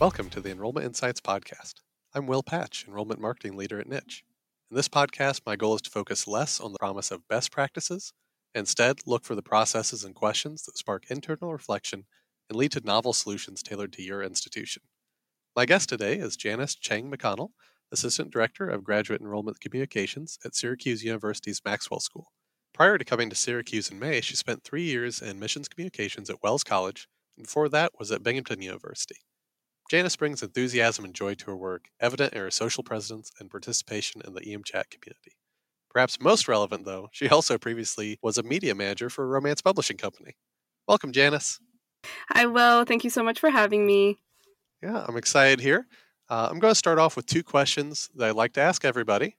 Welcome to the Enrollment Insights Podcast. I'm Will Patch, Enrollment Marketing Leader at Niche. In this podcast, my goal is to focus less on the promise of best practices, instead, look for the processes and questions that spark internal reflection and lead to novel solutions tailored to your institution. My guest today is Janice Chang McConnell, Assistant Director of Graduate Enrollment Communications at Syracuse University's Maxwell School. Prior to coming to Syracuse in May, she spent three years in missions communications at Wells College, and before that was at Binghamton University. Janice brings enthusiasm and joy to her work, evident in her social presence and participation in the EM Chat community. Perhaps most relevant, though, she also previously was a media manager for a romance publishing company. Welcome, Janice. Hi, Will. Thank you so much for having me. Yeah, I'm excited here. Uh, I'm going to start off with two questions that I'd like to ask everybody.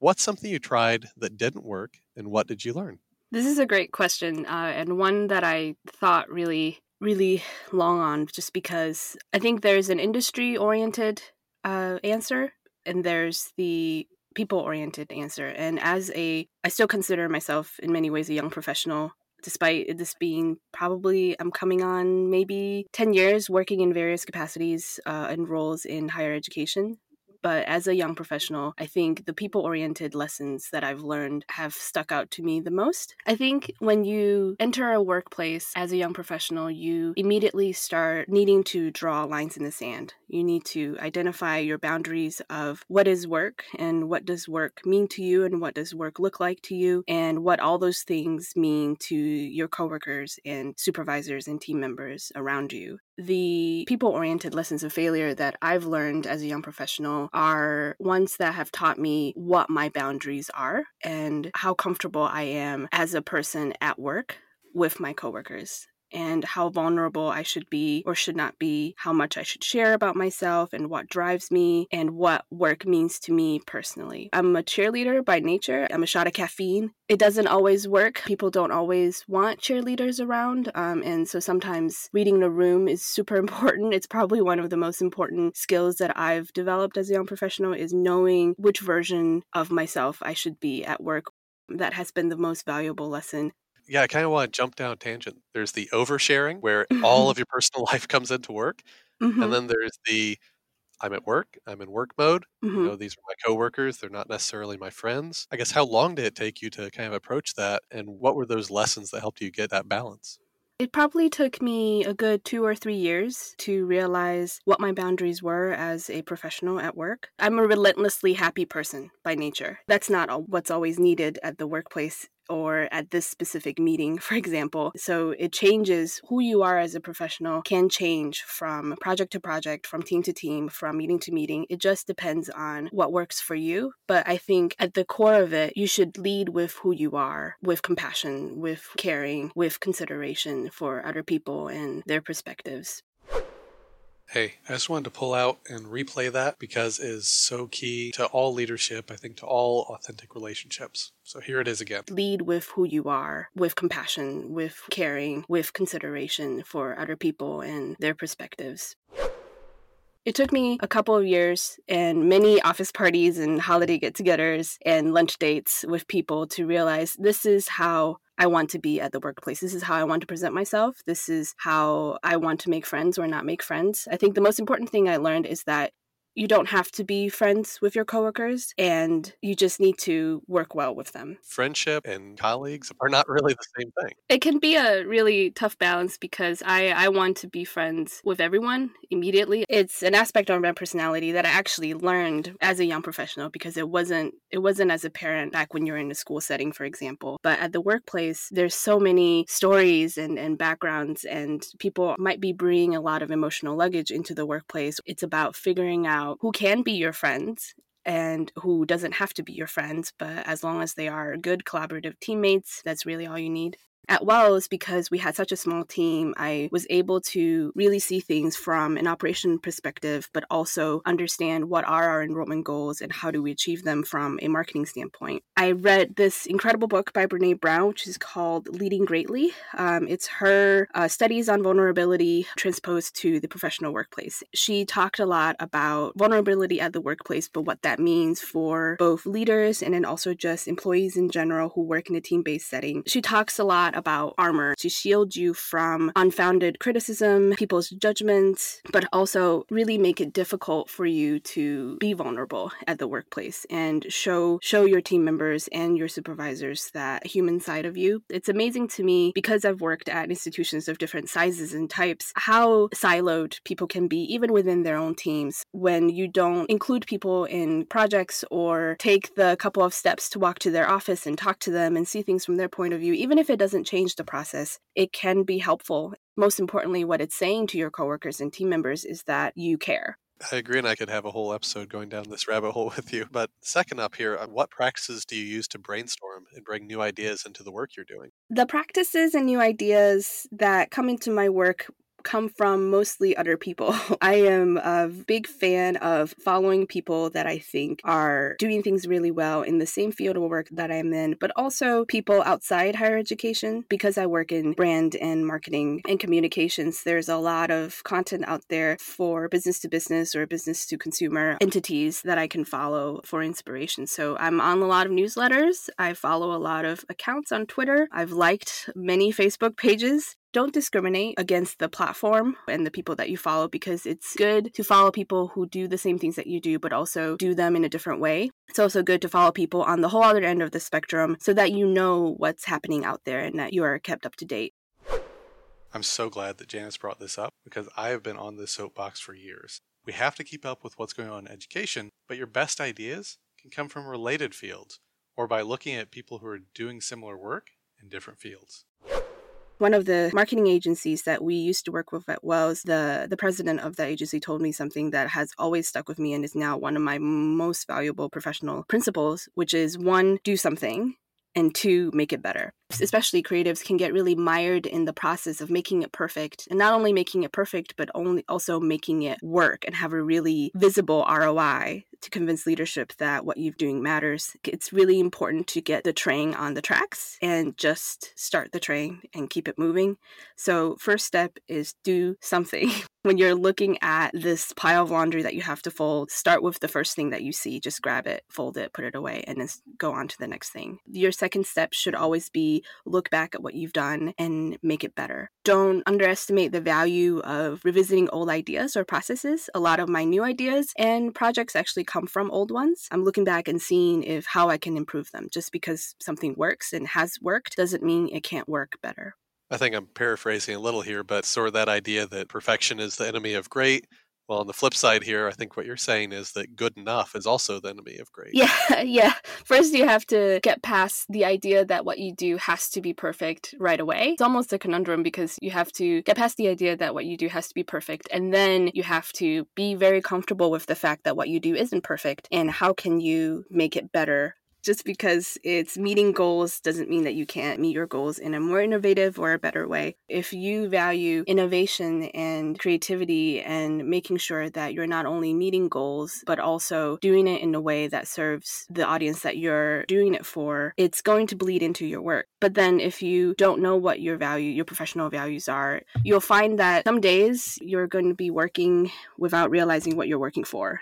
What's something you tried that didn't work, and what did you learn? This is a great question, uh, and one that I thought really really long on just because I think there's an industry oriented uh, answer and there's the people oriented answer. And as a, I still consider myself in many ways a young professional. Despite this being probably, I'm coming on maybe 10 years working in various capacities uh, and roles in higher education. But as a young professional, I think the people oriented lessons that I've learned have stuck out to me the most. I think when you enter a workplace as a young professional, you immediately start needing to draw lines in the sand. You need to identify your boundaries of what is work and what does work mean to you and what does work look like to you and what all those things mean to your coworkers and supervisors and team members around you. The people oriented lessons of failure that I've learned as a young professional are ones that have taught me what my boundaries are and how comfortable I am as a person at work with my coworkers and how vulnerable I should be or should not be, how much I should share about myself and what drives me and what work means to me personally. I'm a cheerleader by nature. I'm a shot of caffeine. It doesn't always work. People don't always want cheerleaders around. Um, and so sometimes reading the room is super important. It's probably one of the most important skills that I've developed as a young professional is knowing which version of myself I should be at work that has been the most valuable lesson yeah, I kind of want to jump down a tangent. There's the oversharing where all of your personal life comes into work, mm-hmm. and then there's the I'm at work, I'm in work mode. Mm-hmm. You know, these are my coworkers, they're not necessarily my friends. I guess how long did it take you to kind of approach that and what were those lessons that helped you get that balance? It probably took me a good two or three years to realize what my boundaries were as a professional at work. I'm a relentlessly happy person by nature. That's not what's always needed at the workplace or at this specific meeting, for example. So it changes who you are as a professional, can change from project to project, from team to team, from meeting to meeting. It just depends on what works for you. But I think at the core of it, you should lead with who you are, with compassion, with caring, with consideration for other people and their perspectives. Hey, I just wanted to pull out and replay that because it is so key to all leadership, I think to all authentic relationships. So here it is again. Lead with who you are, with compassion, with caring, with consideration for other people and their perspectives. It took me a couple of years and many office parties and holiday get togethers and lunch dates with people to realize this is how I want to be at the workplace. This is how I want to present myself. This is how I want to make friends or not make friends. I think the most important thing I learned is that you don't have to be friends with your coworkers and you just need to work well with them. Friendship and colleagues are not really the same thing. It can be a really tough balance because I, I want to be friends with everyone immediately. It's an aspect of my personality that I actually learned as a young professional because it wasn't it wasn't as a parent back when you're in a school setting, for example. But at the workplace, there's so many stories and, and backgrounds and people might be bringing a lot of emotional luggage into the workplace. It's about figuring out who can be your friends and who doesn't have to be your friends, but as long as they are good collaborative teammates, that's really all you need. At Wells, because we had such a small team, I was able to really see things from an operation perspective, but also understand what are our enrollment goals and how do we achieve them from a marketing standpoint. I read this incredible book by Brene Brown, which is called Leading Greatly. Um, it's her uh, studies on vulnerability transposed to the professional workplace. She talked a lot about vulnerability at the workplace, but what that means for both leaders and then also just employees in general who work in a team based setting. She talks a lot about armor to shield you from unfounded criticism, people's judgments, but also really make it difficult for you to be vulnerable at the workplace and show show your team members and your supervisors that human side of you. It's amazing to me because I've worked at institutions of different sizes and types how siloed people can be even within their own teams when you don't include people in projects or take the couple of steps to walk to their office and talk to them and see things from their point of view even if it doesn't change the process it can be helpful most importantly what it's saying to your coworkers and team members is that you care I agree, and I could have a whole episode going down this rabbit hole with you. But second up here, uh, what practices do you use to brainstorm and bring new ideas into the work you're doing? The practices and new ideas that come into my work come from mostly other people. I am a big fan of following people that I think are doing things really well in the same field of work that I'm in, but also people outside higher education because I work in brand and marketing and communications. There's a lot of content out there for business to business or business to consumer entities that I can follow for inspiration. So I'm on a lot of newsletters. I follow a lot of accounts on Twitter. I've liked many Facebook pages don't discriminate against the platform and the people that you follow because it's good to follow people who do the same things that you do, but also do them in a different way. It's also good to follow people on the whole other end of the spectrum so that you know what's happening out there and that you are kept up to date. I'm so glad that Janice brought this up because I have been on this soapbox for years. We have to keep up with what's going on in education, but your best ideas can come from related fields or by looking at people who are doing similar work in different fields. One of the marketing agencies that we used to work with at Wells, the, the president of that agency told me something that has always stuck with me and is now one of my most valuable professional principles, which is one, do something, and two, make it better. Especially creatives can get really mired in the process of making it perfect and not only making it perfect, but only also making it work and have a really visible ROI to convince leadership that what you're doing matters. It's really important to get the train on the tracks and just start the train and keep it moving. So, first step is do something. when you're looking at this pile of laundry that you have to fold, start with the first thing that you see. Just grab it, fold it, put it away, and then go on to the next thing. Your second step should always be look back at what you've done and make it better. Don't underestimate the value of revisiting old ideas or processes. A lot of my new ideas and projects actually come from old ones. I'm looking back and seeing if how I can improve them. Just because something works and has worked doesn't mean it can't work better. I think I'm paraphrasing a little here, but sort of that idea that perfection is the enemy of great well, on the flip side here, I think what you're saying is that good enough is also the enemy of great. Yeah, yeah. First, you have to get past the idea that what you do has to be perfect right away. It's almost a conundrum because you have to get past the idea that what you do has to be perfect. And then you have to be very comfortable with the fact that what you do isn't perfect. And how can you make it better just because it's meeting goals doesn't mean that you can't meet your goals in a more innovative or a better way. If you value innovation and creativity and making sure that you're not only meeting goals, but also doing it in a way that serves the audience that you're doing it for, it's going to bleed into your work. But then if you don't know what your value, your professional values are, you'll find that some days you're going to be working without realizing what you're working for.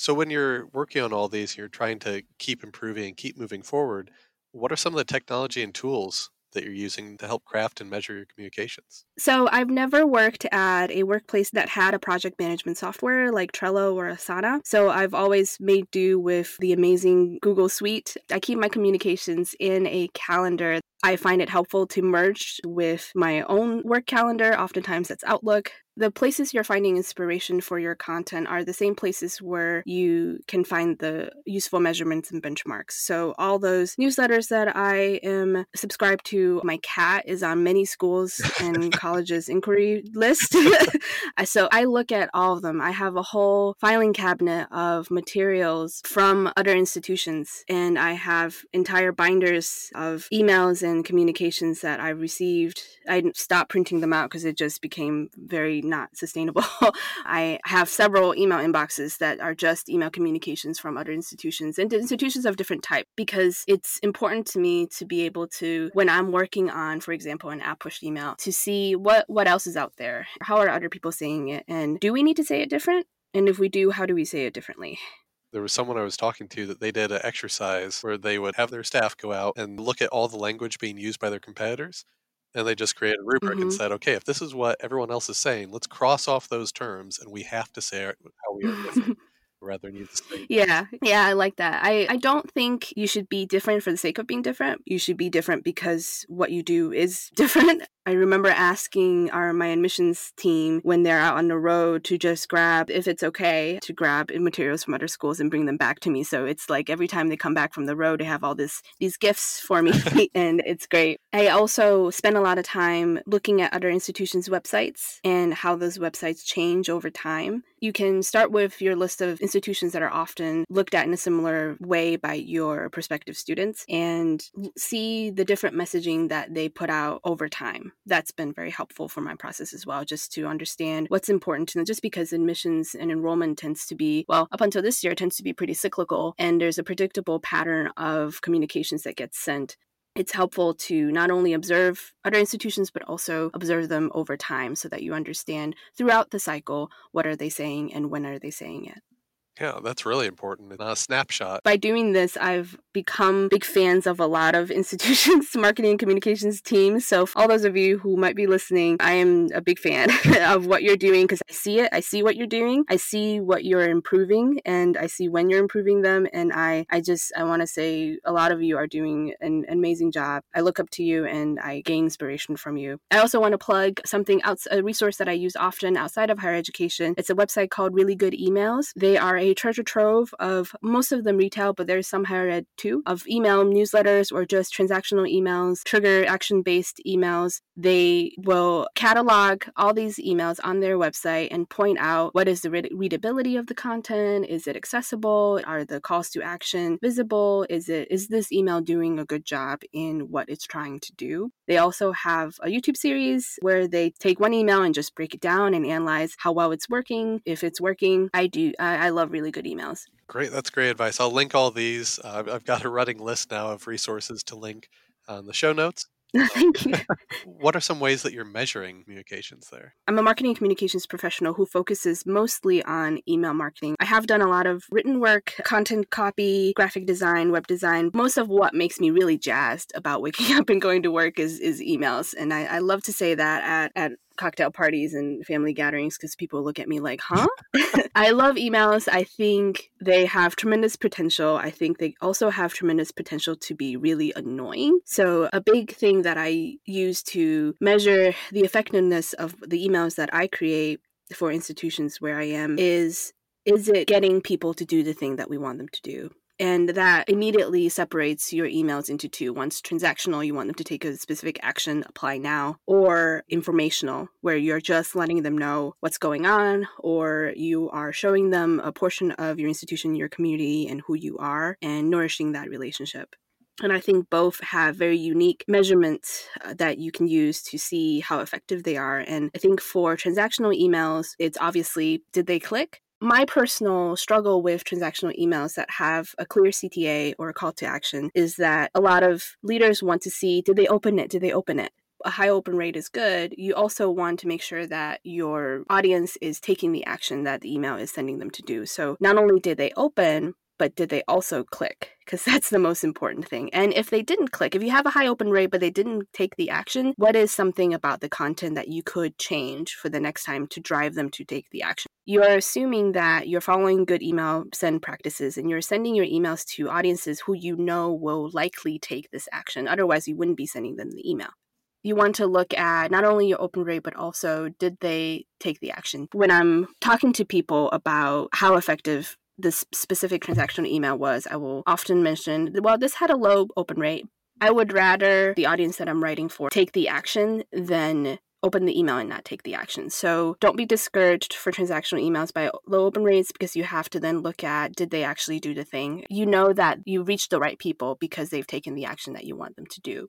So when you're working on all these, you're trying to keep improving and keep moving forward. What are some of the technology and tools that you're using to help craft and measure your communications? So, I've never worked at a workplace that had a project management software like Trello or Asana. So, I've always made do with the amazing Google Suite. I keep my communications in a calendar. I find it helpful to merge with my own work calendar. Oftentimes, that's Outlook the places you're finding inspiration for your content are the same places where you can find the useful measurements and benchmarks. So, all those newsletters that I am subscribed to, my cat is on many schools and colleges inquiry list. so, I look at all of them. I have a whole filing cabinet of materials from other institutions, and I have entire binders of emails and communications that I've received. I stopped printing them out because it just became very not sustainable. I have several email inboxes that are just email communications from other institutions and institutions of different type because it's important to me to be able to when I'm working on, for example, an app push email, to see what what else is out there. How are other people saying it, and do we need to say it different? And if we do, how do we say it differently? There was someone I was talking to that they did an exercise where they would have their staff go out and look at all the language being used by their competitors and they just created a rubric and Mhm. said, okay, if this is what everyone else is saying, let's cross off those terms and we have to say it how we are different rather than the same. Yeah, yeah, I like that. I, I don't think you should be different for the sake of being different. You should be different because what you do is different. I remember asking our my admissions team when they're out on the road to just grab, if it's okay, to grab materials from other schools and bring them back to me. So it's like every time they come back from the road, they have all this these gifts for me, and it's great. I also spend a lot of time looking at other institutions' websites and how those websites change over time. You can start with your list of institutions that are often looked at in a similar way by your prospective students and see the different messaging that they put out over time. Um, that's been very helpful for my process as well, just to understand what's important to them. Just because admissions and enrollment tends to be, well, up until this year, tends to be pretty cyclical, and there's a predictable pattern of communications that gets sent it's helpful to not only observe other institutions but also observe them over time so that you understand throughout the cycle what are they saying and when are they saying it Yeah, that's really important. A snapshot. by doing this i've become big fans of a lot of institutions marketing and communications teams so for all those of you who might be listening i am a big fan of what you're doing because i see it i see what you're doing i see what you're improving and i see when you're improving them and i i just i want to say a lot of you are doing an amazing job i look up to you and i gain inspiration from you i also want to plug something else a resource that i use often outside of higher education it's a website called really good emails they are a treasure trove of most of them retail but there's some higher ed too of email newsletters or just transactional emails trigger action based emails. They will catalog all these emails on their website and point out what is the read- readability of the content is it accessible are the calls to action visible is it is this email doing a good job in what it's trying to do? They also have a youtube series where they take one email and just break it down and analyze how well it's working. If it's working i do i, I love really good emails Great. That's great advice. I'll link all these. Uh, I've- got a running list now of resources to link on the show notes. thank you What are some ways that you're measuring communications there? I'm a marketing communications professional who focuses mostly on email marketing. I have done a lot of written work, content copy, graphic design, web design. Most of what makes me really jazzed about waking up and going to work is, is emails. And I, I love to say that at, at cocktail parties and family gatherings because people look at me like, huh? I love emails. I think they have tremendous potential. I think they also have tremendous potential to be really annoying. So, a big thing that I use to measure the effectiveness of the emails that I create for institutions where I am is is it getting people to do the thing that we want them to do? And that immediately separates your emails into two. One's transactional, you want them to take a specific action, apply now, or informational, where you're just letting them know what's going on, or you are showing them a portion of your institution, your community, and who you are, and nourishing that relationship. And I think both have very unique measurements uh, that you can use to see how effective they are. And I think for transactional emails, it's obviously did they click? My personal struggle with transactional emails that have a clear CTA or a call to action is that a lot of leaders want to see did they open it? Did they open it? a high open rate is good, you also want to make sure that your audience is taking the action that the email is sending them to do. So not only did they open, but did they also click? Because that's the most important thing. And if they didn't click, if you have a high open rate but they didn't take the action, what is something about the content that you could change for the next time to drive them to take the action? You are assuming that you're following good email send practices and you're sending your emails to audiences who you know will likely take this action. Otherwise, you wouldn't be sending them the email you want to look at not only your open rate, but also did they take the action? When I'm talking to people about how effective this specific transactional email was, I will often mention, well, this had a low open rate. I would rather the audience that I'm writing for take the action than open the email and not take the action. So don't be discouraged for transactional emails by low open rates because you have to then look at did they actually do the thing? You know that you reached the right people because they've taken the action that you want them to do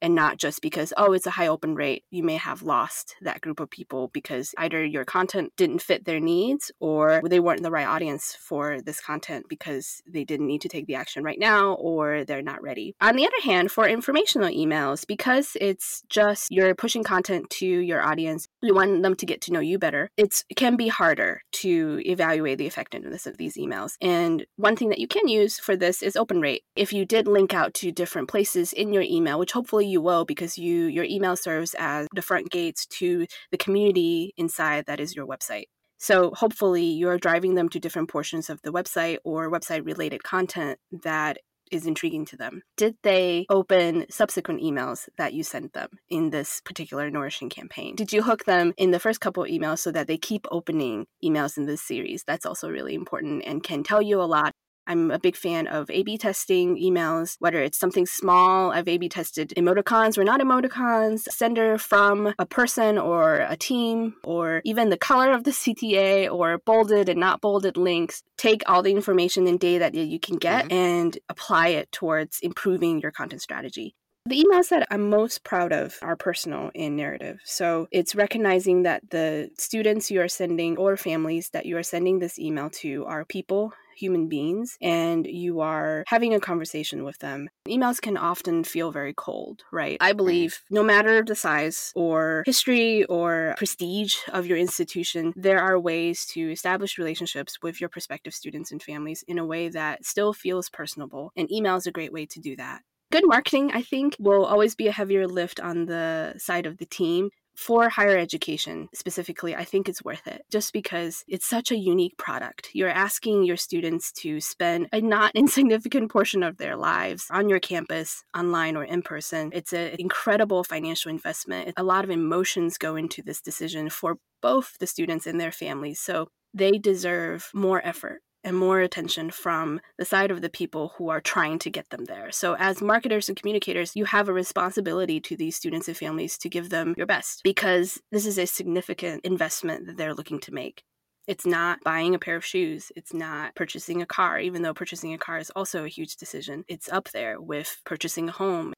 and not just because oh it's a high open rate you may have lost that group of people because either your content didn't fit their needs or they weren't the right audience for this content because they didn't need to take the action right now or they're not ready. On the other hand for informational emails because it's just you're pushing content to your audience you want them to get to know you better it can be harder to evaluate the effectiveness of these emails. And one thing that you can use for this is open rate. If you did link out to different places in your email which hopefully you will because you your email serves as the front gates to the community inside that is your website. So hopefully you're driving them to different portions of the website or website related content that is intriguing to them. Did they open subsequent emails that you sent them in this particular nourishing campaign? Did you hook them in the first couple emails so that they keep opening emails in this series? That's also really important and can tell you a lot I'm a big fan of A B testing emails, whether it's something small. I've A B tested emoticons or not emoticons, sender from a person or a team, or even the color of the CTA or bolded and not bolded links. Take all the information and data that you can get mm-hmm. and apply it towards improving your content strategy. The emails that I'm most proud of are personal in narrative. So it's recognizing that the students you are sending or families that you are sending this email to are people human beings and you are having a conversation with them. Emails can often feel very cold, right? I believe no matter the size or history or prestige of your institution, there are ways to establish relationships with your prospective students and families in a way that still feels personable. And email is a great way to do that good marketing, I think, will always be a heavier lift on the side of the team for higher education specifically, I think it's worth it just because it's such a unique product. You're asking your students to spend a not insignificant portion of their lives on your campus, online or in person. It's an incredible financial investment. A lot of emotions go into this decision for both the students and their families. So they deserve more effort and more attention from the side of the people who are trying to get them there. So, as marketers and communicators, you have a responsibility to these students and families to give them your best because this is a significant investment that they're looking to make. It's not buying a pair of shoes. It's not purchasing a car, even though purchasing a car is also a huge decision. It's up there with purchasing a home.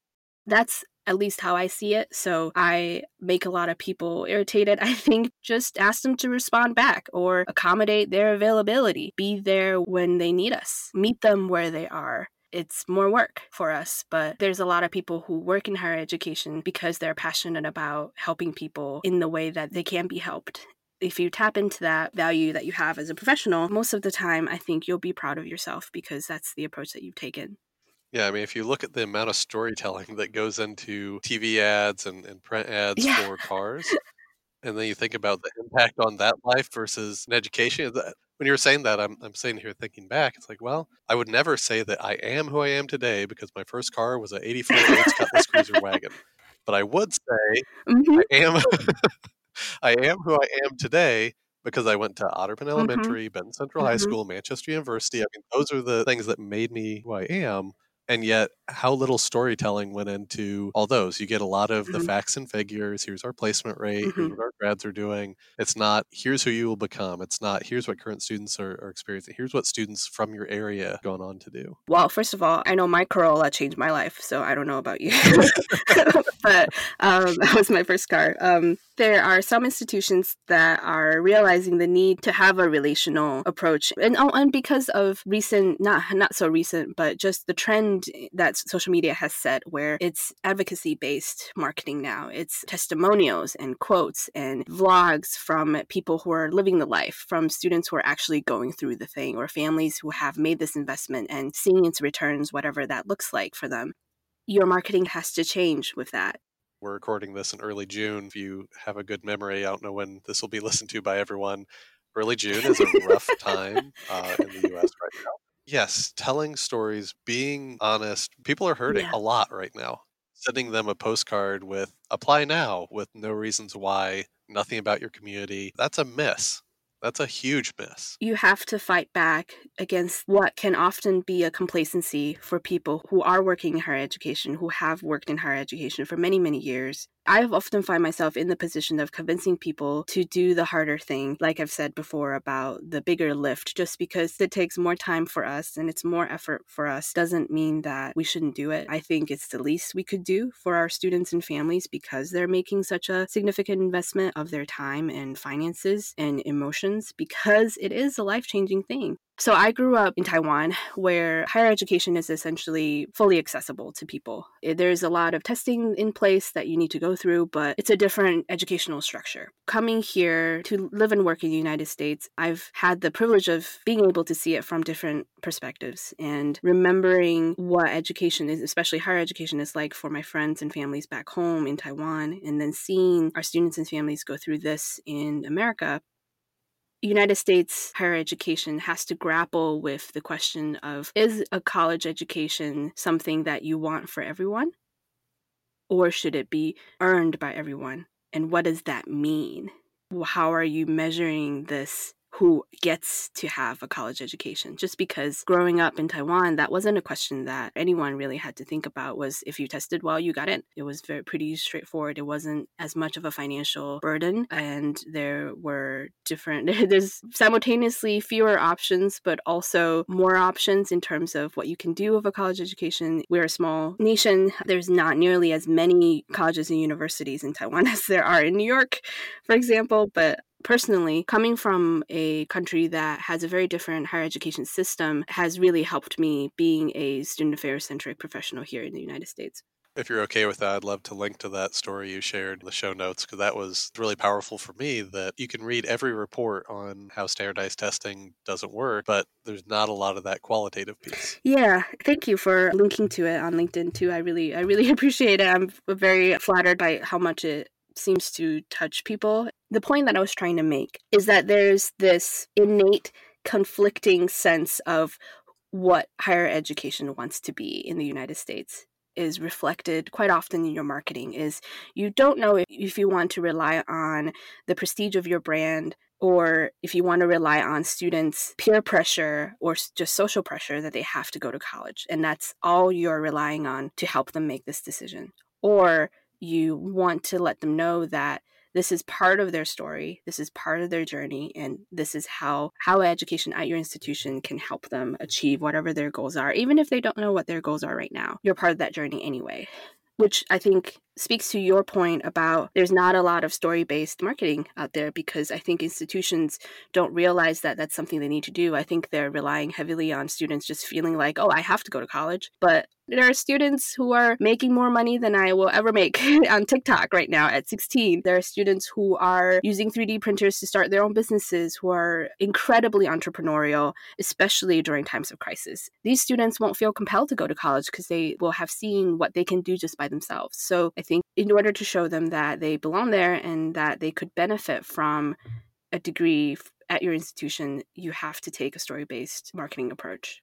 That's at least how I see it. So I make a lot of people irritated. I think just ask them to respond back or accommodate their availability, be there when they need us, meet them where they are. It's more work for us, but there's a lot of people who work in higher education because they're passionate about helping people in the way that they can be helped if you tap into that value that you have as a professional, most of the time, I think you'll be proud of yourself because that's the approach that you've taken. Yeah, I mean, if you look at the amount of storytelling that goes into TV ads and, and print ads Yeah. for cars, and then you think about the impact on that life versus an education. When you were saying that, I'm, I'm sitting here thinking back. It's like, well, I would never say that I am who I am today because my first car was an 84 Yates Cutlass Cruiser wagon. But I would say hmm I am I am who I am today because I went to Otterbein hmm Elementary, Benton Central High hmm School, Manchester University. I mean, those are the things that made me who I am and yet how little storytelling went into all those. You get a lot of the hmm facts and figures here's our placement rate hmm here's what our grads are doing. It's not here's who you will become. It's not here's what current students are, are experiencing. Here's what students from your area going on to do. Well, first of all, I know my Corolla changed my life, so I don't know about you. but um, that was my first car. Um, there are some institutions that are realizing the need to have a relational approach, and oh, and because of recent, not not so recent, but just the trend that social media has set, where it's advocacy based marketing now. It's testimonials and quotes and vlogs from people who are living the life, from students who are actually going through the thing, or families who have made this investment and seeing its returns, whatever that looks like for them. Your marketing has to change with that. We're recording this in early june if you have a good memory i don't know when this will be listened to by everyone. Early june is a rough time uh, in the us right now. Yes telling stories being honest people are hurting Yeah. a lot right now. Sending them a postcard with apply now with no reasons why nothing about your community that's a miss that's a huge miss You have to fight back against what can often be a complacency for people who are working in higher education, who have worked in higher education for many, many years. I often find myself in the position of convincing people to do the harder thing, like I've said before about the bigger lift, just because it takes more time for us and it's more effort for us doesn't mean that we shouldn't do it. I think it's the least we could do for our students and families because they're making such a significant investment of their time and finances and emotions because it is a life changing thing So I grew up in Taiwan where higher education is essentially fully accessible to people. Eh, there's a lot of testing in place that you need to go through, but it's a different educational structure. Coming here to live and work in the United States, I've had the privilege of being able to see it from different perspectives and remembering what education is, especially higher education is like for my friends and families back home in Taiwan, and then seeing our students and families go through this in America United States higher education has to grapple with the question of is a college education something that you want for everyone? Or should it be earned by everyone? And what does that mean? How are you measuring this who gets to have a college education. Just because growing up in taiwan that wasn't a question that anyone really had to think about was if you tested well you got in. It was very pretty straightforward. It wasn't as much of a financial burden and there were different there's simultaneously fewer options but also more options in terms of what you can do with a college education. We're a small nation. There's not nearly as many colleges and universities in taiwan as there are in new york for example but personally, coming from a country that has a very different higher education system has really helped me being a student affairs centric professional here in the United States. If you're okay with that, I'd love to link to that story you shared in the show notes because that was really powerful for me. That you can read every report on how standardized testing doesn't work, but there's not a lot of that qualitative piece. Yeah, thank you for linking to it on LinkedIn too. I really, I really appreciate it. I'm very flattered by how much it seems to touch people. The point that I was trying to make is that there's this innate conflicting sense of what higher education wants to be in the United States is reflected quite often in your marketing is you don't know if, if you want to rely on the prestige of your brand or if you want to rely on students peer pressure or just social pressure that they have to go to college and that's all you're relying on to help them make this decision or you want to let them know that this is part of their story this is part of their journey and this is how how education at your institution can help them achieve whatever their goals are even if they don't know what their goals are right now. You're part of that journey anyway which i think speaks to your point about there's not a lot of story based marketing out there because I think institutions don't realize that that's something they need to do. I think they're relying heavily on students just feeling like, oh, I have to go to college. But there are students who are making more money than I will ever make on TikTok right now at 16. There are students who are using 3D printers to start their own businesses, who are incredibly entrepreneurial, especially during times of crisis. These students won't feel compelled to go to college because they will have seen what they can do just by themselves. So I think in order to show them that they belong there and that they could benefit from a degree at your institution, you have to take a story based marketing approach.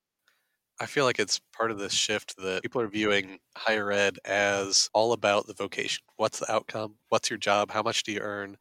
I feel like it's part of this shift that people are viewing higher ed as all about the vocation. What's the outcome? What's your job? How much do you earn?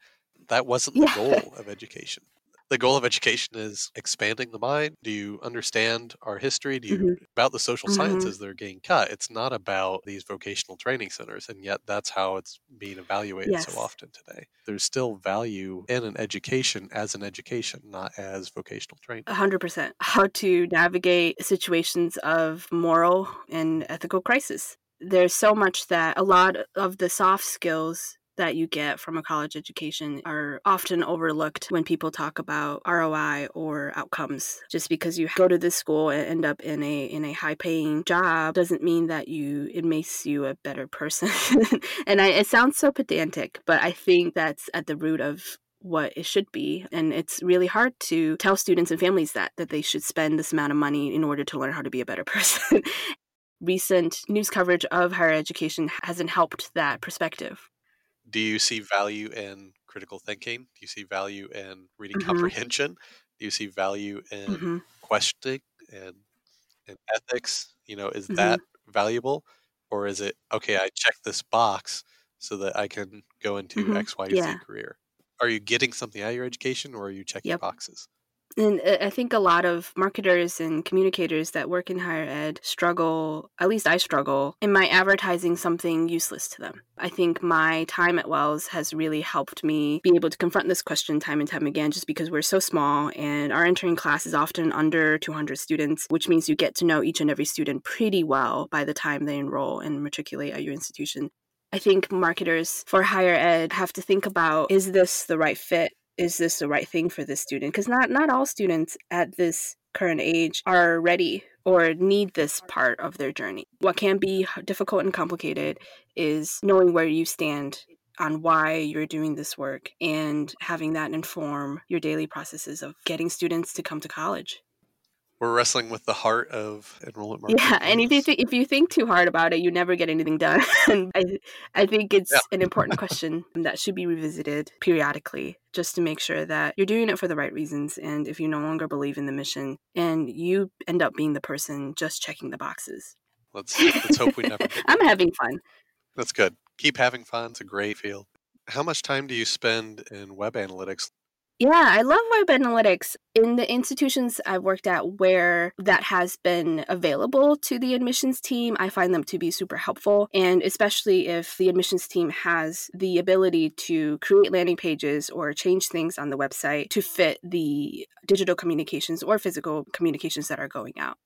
That wasn't the yeah. goal of education the goal of education is expanding the mind. Do you understand our history? Do you mm-hmm. about the social mm-hmm. sciences that are getting cut? It's not about these vocational training centers, and yet that's how it's being evaluated yes. so often today. There's still value in an education as an education, not as vocational training. hundred percent. How to navigate situations of moral and ethical crisis. There's so much that a lot of the soft skills that you get from a college education are often overlooked when people talk about ROI or outcomes. Just because you go to this school and end up in a in a high paying job doesn't mean that you it makes you a better person. and I, it sounds so pedantic, but I think that's at the root of what it should be and it's really hard to tell students and families that that they should spend this amount of money in order to learn how to be a better person recent news coverage of higher education hasn't helped that perspective do you see value in critical thinking? Do you see value in reading mm-hmm. comprehension? Do you see value in mm-hmm. questioning and and ethics? You know, is mm-hmm. that valuable, or is it okay? I check this box so that I can go into mm-hmm. X, Y, Z yeah. career. Are you getting something out of your education, or are you checking yep. boxes? And uh, I think a lot of marketers and communicators that work in higher ed struggle, at least I struggle, in my advertising something useless to them. I think my time at Wells has really helped me be able to confront this question time and time again just because we're so small and our entering class is often under 200 students, which means you get to know each and every student pretty well by the time they enroll and matriculate at your institution. I think marketers for higher ed have to think about is this the right fit? Is this the right thing for this student because not not all students at this current age are ready or need this part of their journey. What can be difficult and complicated is knowing where you stand on why you're doing this work and having that inform your daily processes of getting students to come to college we're wrestling with the heart of enrollment marketing. Yeah, and if you th- if you think too hard about it, you never get anything done. and I I think it's yeah. an important question that should be revisited periodically, just to make sure that you're doing it for the right reasons. And if you no longer believe in the mission, and you end up being the person just checking the boxes. Let's let's hope we never. I'm having fun. That's good. Keep having fun. It's a great field. How much time do you spend in web analytics? Yeah, I love web analytics. In the institutions I've worked at where that has been available to the admissions team, I find them to be super helpful. And especially if the admissions team has the ability to create landing pages or change things on the website to fit the digital communications or physical communications that are going out.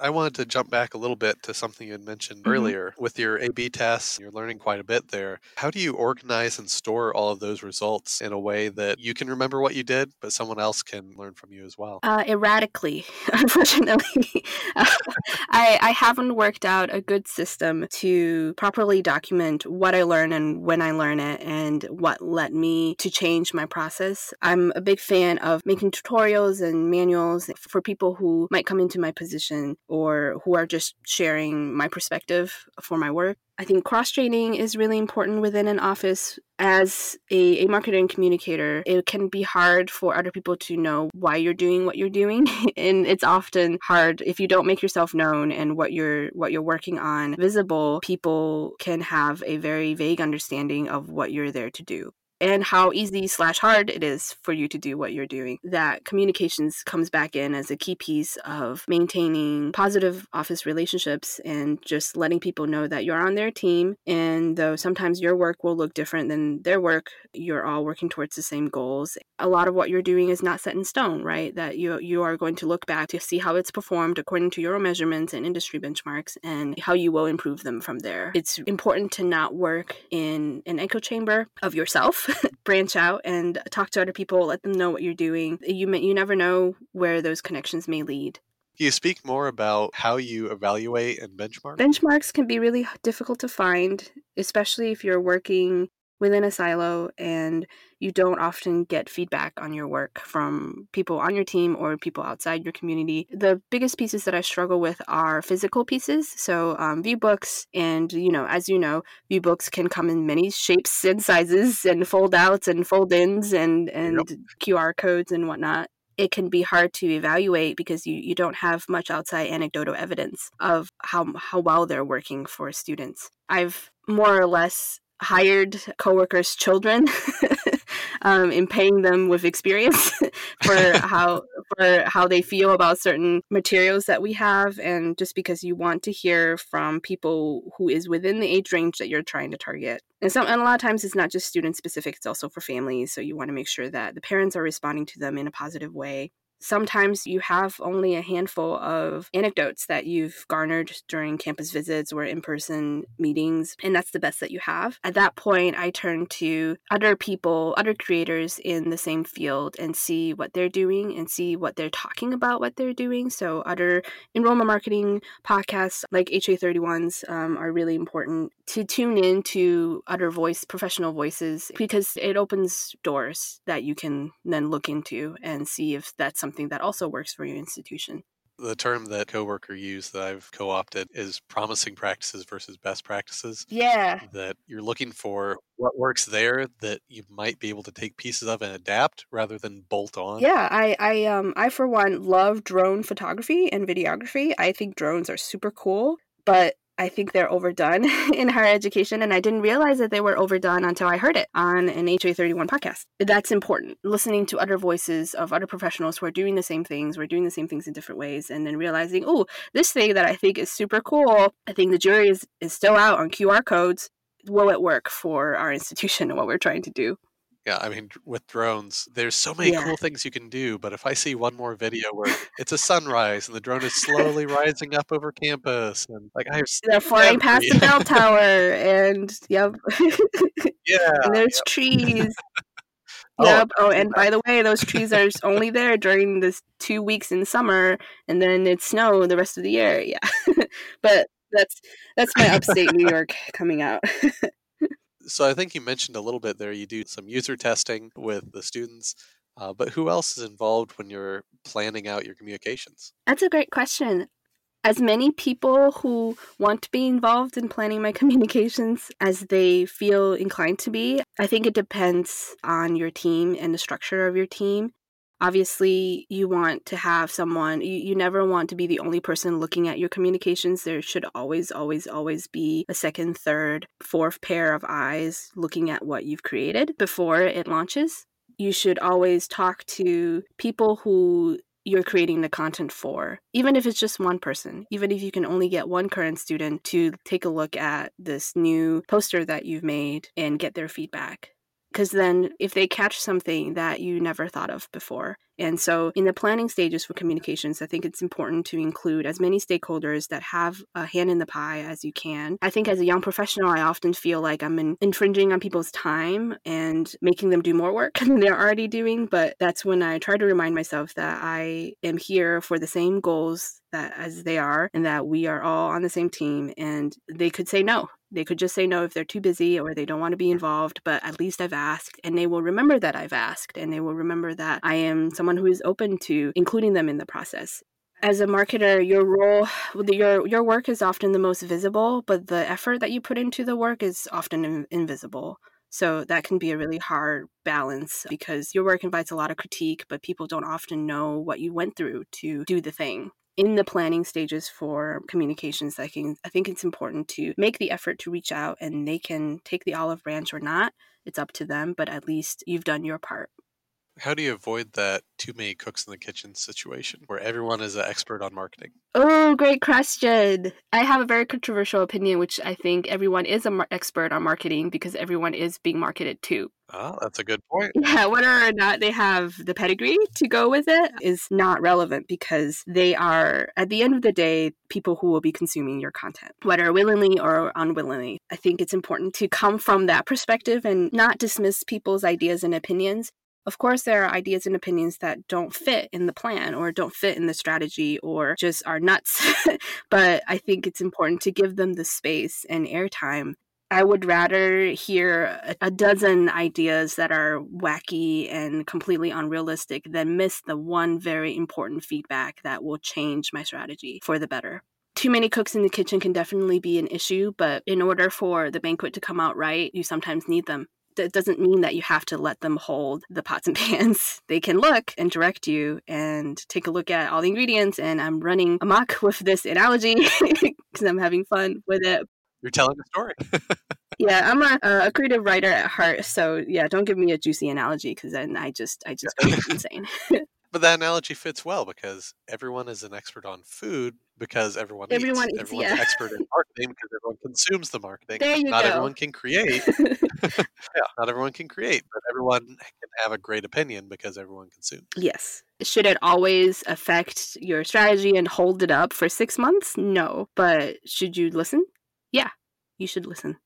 I wanted to jump back a little bit to something you had mentioned mm-hmm. earlier. With your A B tests, you're learning quite a bit there. How do you organize and store all of those results in a way that you can remember what you did, but someone else can learn from you as well? Uh, erratically, unfortunately. I, I haven't worked out a good system to properly document what I learn and when I learn it and what led me to change my process. I'm a big fan of making tutorials and manuals for people who might come into my position or who are just sharing my perspective for my work. I think cross training is really important within an office. As a, a marketing communicator, it can be hard for other people to know why you're doing what you're doing. and it's often hard if you don't make yourself known and what you're what you're working on visible, people can have a very vague understanding of what you're there to do and how easy slash hard it is for you to do what you're doing. That communications comes back in as a key piece of maintaining positive office relationships and just letting people know that you're on their team. And though sometimes your work will look different than their work, you're all working towards the same goals. A lot of what you're doing is not set in stone, right? That you you are going to look back to see how it's performed according to your measurements and industry benchmarks and how you will improve them from there. It's important to not work in an echo chamber of yourself branch out and talk to other people, let them know what you're doing. You may, you never know where those connections may lead. Can you speak more about how you evaluate and benchmark? Benchmarks can be really difficult to find, especially if you're working within a silo and you don't often get feedback on your work from people on your team or people outside your community. The biggest pieces that I struggle with are physical pieces. So, um, view books, and you know, as you know, view books can come in many shapes and sizes, and fold outs and fold ins, and and yep. QR codes and whatnot it can be hard to evaluate because you, you don't have much outside anecdotal evidence of how, how well they're working for students. I've more or less hired coworkers' children um, and paying them with experience for how for how they feel about certain materials that we have, and just because you want to hear from people who is within the age range that you're trying to target. And some and a lot of times it's not just student specific; it's also for families. So you want to make sure that the parents are responding to them in a positive way sometimes you have only a handful of anecdotes that you've garnered during campus visits or in person meetings, and that's the best that you have. At that point, I turn to other people, other creators in the same field, and see what they're doing and see what they're talking about, what they're doing. So, other enrollment marketing podcasts like HA31s um, are really important to tune in to other voice, professional voices, because it opens doors that you can then look into and see if that's something something that also works for your institution. The term that coworker used that I've co-opted is promising practices versus best practices. Yeah. That you're looking for what works there that you might be able to take pieces of and adapt rather than bolt on. Yeah, I I um I for one love drone photography and videography. I think drones are super cool, but I think they're overdone in higher education. And I didn't realize that they were overdone until I heard it on an HA31 podcast. That's important. Listening to other voices of other professionals who are doing the same things, we're doing the same things in different ways, and then realizing, oh, this thing that I think is super cool, I think the jury is, is still out on QR codes. Will it work for our institution and what we're trying to do? Yeah, I mean, with drones, there's so many yeah. cool things you can do. But if I see one more video where it's a sunrise and the drone is slowly rising up over campus, and like I've they're flying past the bell tower, and yep, yeah, and there's yep. trees. Oh, yep. Oh, oh and by the way, those trees are only there during this two weeks in summer, and then it's snow the rest of the year. Yeah, but that's that's my upstate New York coming out. So I think you mentioned a little bit there. You do some user testing with the students. Uh, but who else is involved when you're planning out your communications? That's a great question as many people who want to be involved in planning my communications as they feel inclined to be. I think it depends on your team and the structure of your team. Obviously, you want to have someone, you, you never want to be the only person looking at your communications. There should always, always, always be a second, third, fourth pair of eyes looking at what you've created before it launches you should always talk to people who you're creating the content for, even if it's just one person, even if you can only get one current student to take a look at this new poster that you've made and get their feedback. Because then, if they catch something that you never thought of before, and so, in the planning stages for communications, I think it's important to include as many stakeholders that have a hand in the pie as you can. I think as a young professional, I often feel like I'm in, infringing on people's time and making them do more work than they're already doing. But that's when I try to remind myself that I am here for the same goals that as they are and that we are all on the same team and they could say no they could just say no if they're too busy or they don't want to be involved, but at least I've asked and they will remember that I've asked and they will remember that I am someone who is open to including them in the process. As a marketer, your role, your your work is often the most visible, but the effort that you put into the work is often in, invisible. So that can be a really hard balance because your work invites a lot of critique, but people don't often know what you went through to do the thing in the planning stages for communications I I think it's important to make the effort to reach out and they can take the olive branch or not. It's up to them, but at least you've done your part. How do you avoid that too many cooks in the kitchen situation where everyone is an expert on marketing? Oh, great question. I have a very controversial opinion, which I think everyone is an mar- expert on marketing because everyone is being marketed to. Oh, that's a good point. Yeah, whether or not they have the pedigree to go with it is not relevant because they are, at the end of the day, people who will be consuming your content, whether willingly or unwillingly. I think it's important to come from that perspective and not dismiss people's ideas and opinions of course, there are ideas and opinions that don't fit in the plan or don't fit in the strategy or just are nuts. but I think it's important to give them the space and airtime. I would rather hear a, dozen ideas that are wacky and completely unrealistic than miss the one very important feedback that will change my strategy for the better too many cooks in the kitchen can definitely be an issue, but in order for the banquet to come out right, you sometimes need them that doesn't mean that you have to let them hold the pots and pans. They can look and direct you and take a look at all the ingredients. And I'm running amok with this analogy because I'm having fun with it. You're telling a story. yeah, I'm a, a, creative writer at heart, so yeah, don't give me a juicy analogy because then I just I just go insane. But that analogy fits well because everyone is an expert on food because everyone everyone eats. Everyone's yeah. an expert in marketing because everyone consumes the marketing. There you not go. everyone can create. yeah, not everyone can create, but everyone can have a great opinion because everyone consumes. Yes. Should it always affect your strategy and hold it up for six months? No. But should you listen? Yeah, you should listen.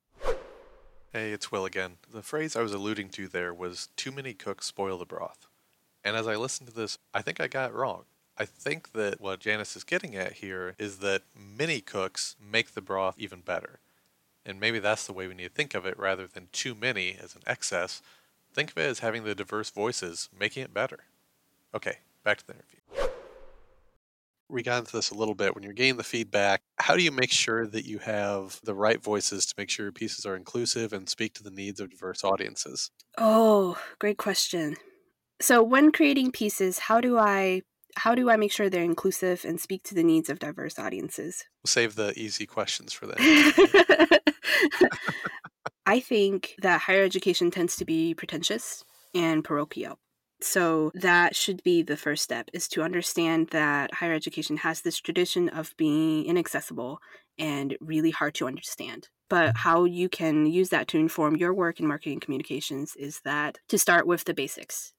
Hey, it's Will again. The phrase I was alluding to there was too many cooks spoil the broth. And as I listened to this, I think I got it wrong. I think that what Janice is getting at here is that many cooks make the broth even better. And maybe that's the way we need to think of it rather than too many as an excess. Think of it as having the diverse voices, making it better. Okay, back to the interview. We got into this a little bit. When you're getting the feedback, how do you make sure that you have the right voices to make sure your pieces are inclusive and speak to the needs of diverse audiences? Oh, great question. So when creating pieces, how do I how do I make sure they're inclusive and speak to the needs of diverse audiences? We'll save the easy questions for that. I think that higher education tends to be pretentious and parochial. So that should be the first step is to understand that higher education has this tradition of being inaccessible and really hard to understand. But mm-hmm. how you can use that to inform your work in marketing communications is that to start with the basics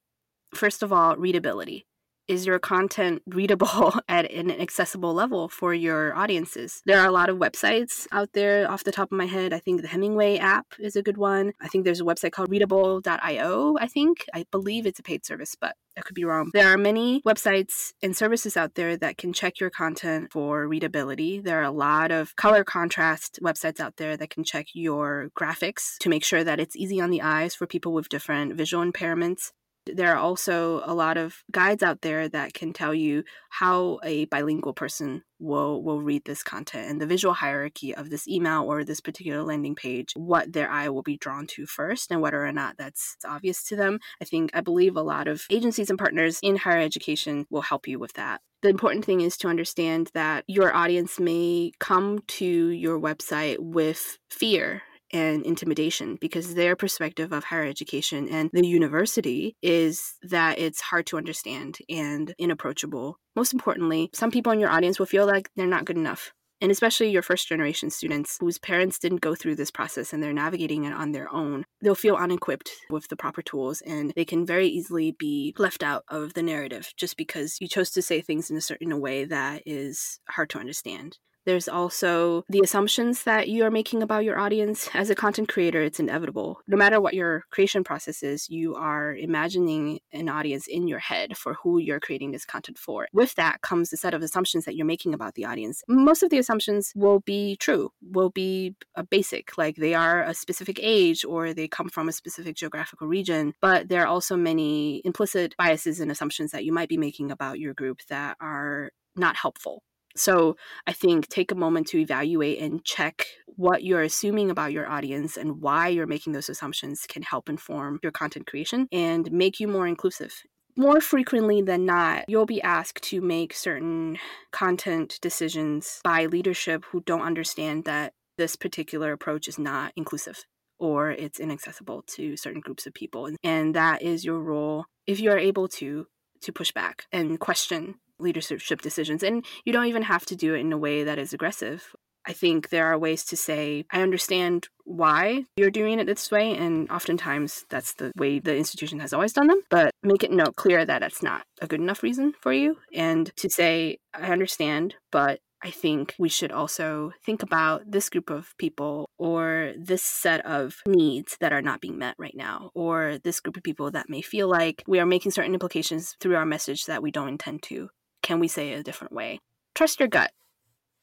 first of all, readability. is your content readable at an accessible level for your audiences? There are a lot of websites out there off the top of my head. I think the Hemingway app is a good one. I think there's a website called readable.io, I think. I believe it's a paid service, but I could be wrong. There are many websites and services out there that can check your content for readability. There are a lot of color contrast websites out there that can check your graphics to make sure that it's easy on the eyes for people with different visual impairments. There are also a lot of guides out there that can tell you how a bilingual person will will read this content and the visual hierarchy of this email or this particular landing page, what their eye will be drawn to first and whether or not that's obvious to them. I think I believe a lot of agencies and partners in higher education will help you with that. The important thing is to understand that your audience may come to your website with fear and intimidation because their perspective of higher education and the university is that it's hard to understand and inapproachable. Most importantly, some people in your audience will feel like they're not good enough. And especially your first generation students whose parents didn't go through this process and they're navigating it on their own, they'll feel unequipped with the proper tools and they can very easily be left out of the narrative just because you chose to say things in a certain way that is hard to understand. There's also the assumptions that you are making about your audience. As a content creator, it's inevitable. No matter what your creation process is, you are imagining an audience in your head for who you're creating this content for. With that comes a set of assumptions that you're making about the audience. Most of the assumptions will be true, will be a basic, like they are a specific age or they come from a specific geographical region. But there are also many implicit biases and assumptions that you might be making about your group that are not helpful so I think take a moment to evaluate and check what you're assuming about your audience and why you're making those assumptions can help inform your content creation and make you more inclusive. More frequently than not, you'll be asked to make certain content decisions by leadership who don't understand that this particular approach is not inclusive or it's inaccessible to certain groups of people. And that is your role if you are able to to push back and question leadership decisions. And you don't even have to do it in a way that is aggressive. I think there are ways to say, I understand why you're doing it this way. And oftentimes that's the way the institution has always done them. But make it note clear that that's not a good enough reason for you. And to say, I understand, but I think we should also think about this group of people or this set of needs that are not being met right now, or this group of people that may feel like we are making certain implications through our message that we don't intend to can we say it a different way? Trust your gut.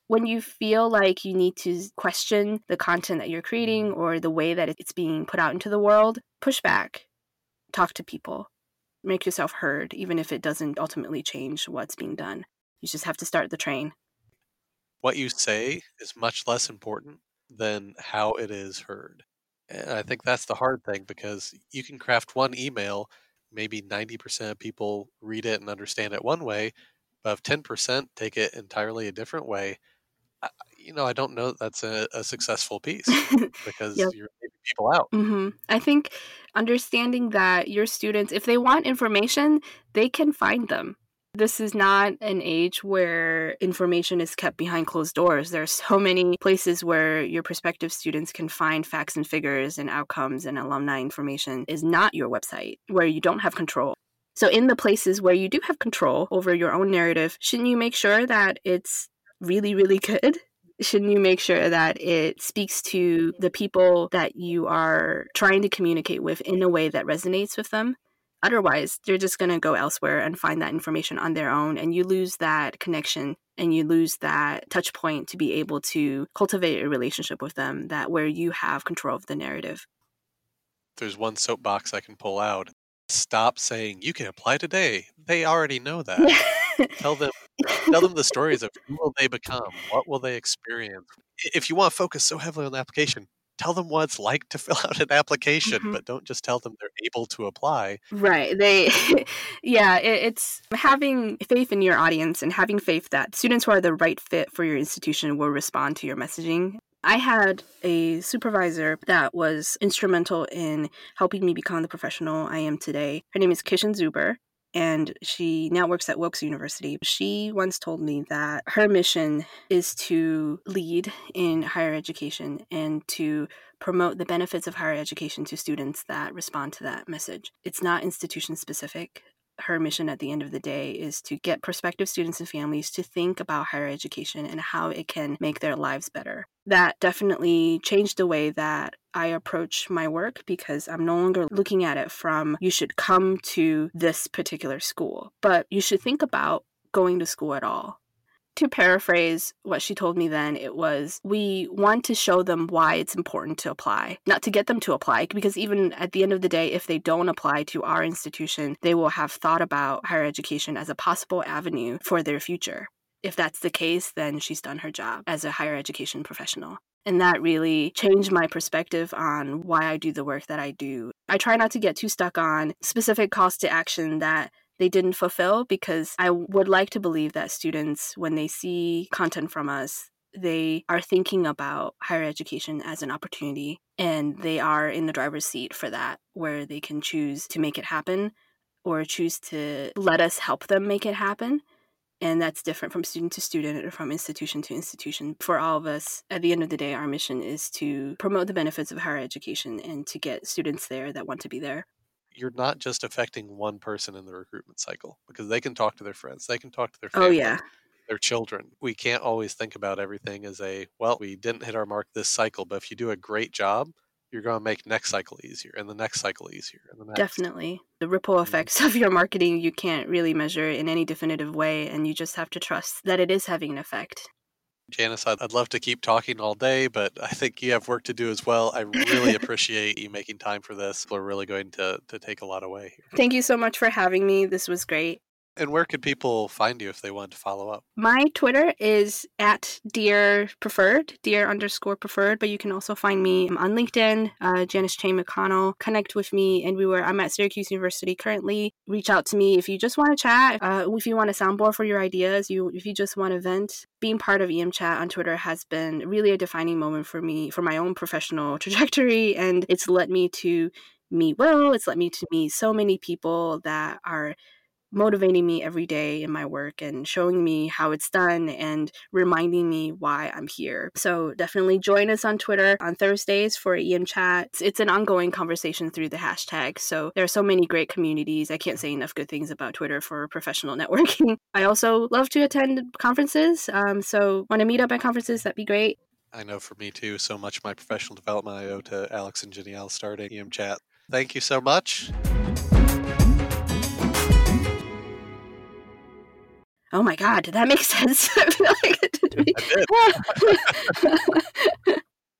When you feel like you need to question the content that you're creating or the way that it's being put out into the world, push back. Talk to people. Make yourself heard, even if it doesn't ultimately change what's being done. You just have to start the train. What you say is much less important than how it is heard. And I think that's the hard thing because you can craft one email, maybe 90% of people read it and understand it one way, but if 10% take it entirely a different way, I, you know, I don't know that that's a, a successful piece because yep. you're leaving people out. Mm-hmm. I think understanding that your students, if they want information, they can find them. This is not an age where information is kept behind closed doors. There are so many places where your prospective students can find facts and figures and outcomes and alumni information is not your website where you don't have control. So, in the places where you do have control over your own narrative, shouldn't you make sure that it's really, really good? Shouldn't you make sure that it speaks to the people that you are trying to communicate with in a way that resonates with them? Otherwise, they're just going to go elsewhere and find that information on their own, and you lose that connection and you lose that touch point to be able to cultivate a relationship with them that where you have control of the narrative. There's one soapbox I can pull out stop saying you can apply today. They already know that. tell them tell them the stories of who will they become, what will they experience. If you want to focus so heavily on the application, tell them what it's like to fill out an application, mm-hmm. but don't just tell them they're able to apply. Right. They yeah, it, it's having faith in your audience and having faith that students who are the right fit for your institution will respond to your messaging I had a supervisor that was instrumental in helping me become the professional I am today. Her name is Kishan Zuber, and she now works at Wilkes University. She once told me that her mission is to lead in higher education and to promote the benefits of higher education to students that respond to that message. It's not institution specific her mission at the end of the day is to get prospective students and families to think about higher education and how it can make their lives better. That definitely changed the way that I approach my work because I'm no longer looking at it from you should come to this particular school, but you should think about going to school at all to paraphrase what she told me then, it was we want to show them why it's important to apply, not to get them to apply, because even at the end of the day, if they don't apply to our institution, they will have thought about higher education as a possible avenue for their future. If that's the case, then she's done her job as a higher education professional. And that really changed my perspective on why I do the work that I do. I try not to get too stuck on specific calls to action that they didn't fulfill because I would like to believe that students, when they see content from us, they are thinking about higher education as an opportunity and they are in the driver's seat for that, where they can choose to make it happen or choose to let us help them make it happen. And that's different from student to student or from institution to institution. For all of us, at the end of the day, our mission is to promote the benefits of higher education and to get students there that want to be there you're not just affecting one person in the recruitment cycle because they can talk to their friends, they can talk to their oh, family, oh yeah, their children. We can't always think about everything as a well, we didn't hit our mark this cycle, but if you do a great job, you're going to make next cycle easier and the next cycle easier and the next. Definitely. The ripple mm-hmm. effects of your marketing you can't really measure in any definitive way and you just have to trust that it is having an effect. Janice, I'd love to keep talking all day, but I think you have work to do as well. I really appreciate you making time for this. We're really going to, to take a lot away here. Thank you so much for having me. This was great. And where could people find you if they want to follow up? My Twitter is at dear preferred, dear underscore preferred, but you can also find me on LinkedIn, uh, Janice Chain McConnell. Connect with me everywhere. I'm at Syracuse University currently. Reach out to me if you just want to chat, uh, if you want a soundboard for your ideas, you if you just want to vent. Being part of EM Chat on Twitter has been really a defining moment for me, for my own professional trajectory, and it's led me to meet Will. It's led me to meet so many people that are motivating me every day in my work and showing me how it's done and reminding me why I'm here. So definitely join us on Twitter on Thursdays for EM Chat. It's an ongoing conversation through the hashtag. So there are so many great communities. I can't say enough good things about Twitter for professional networking. I also love to attend conferences. Um, so want to meet up at conferences, that'd be great. I know for me too, so much of my professional development I owe to Alex and Janielle starting EM Chat. Thank you so much. Oh my god, did that make sense? I feel like it did.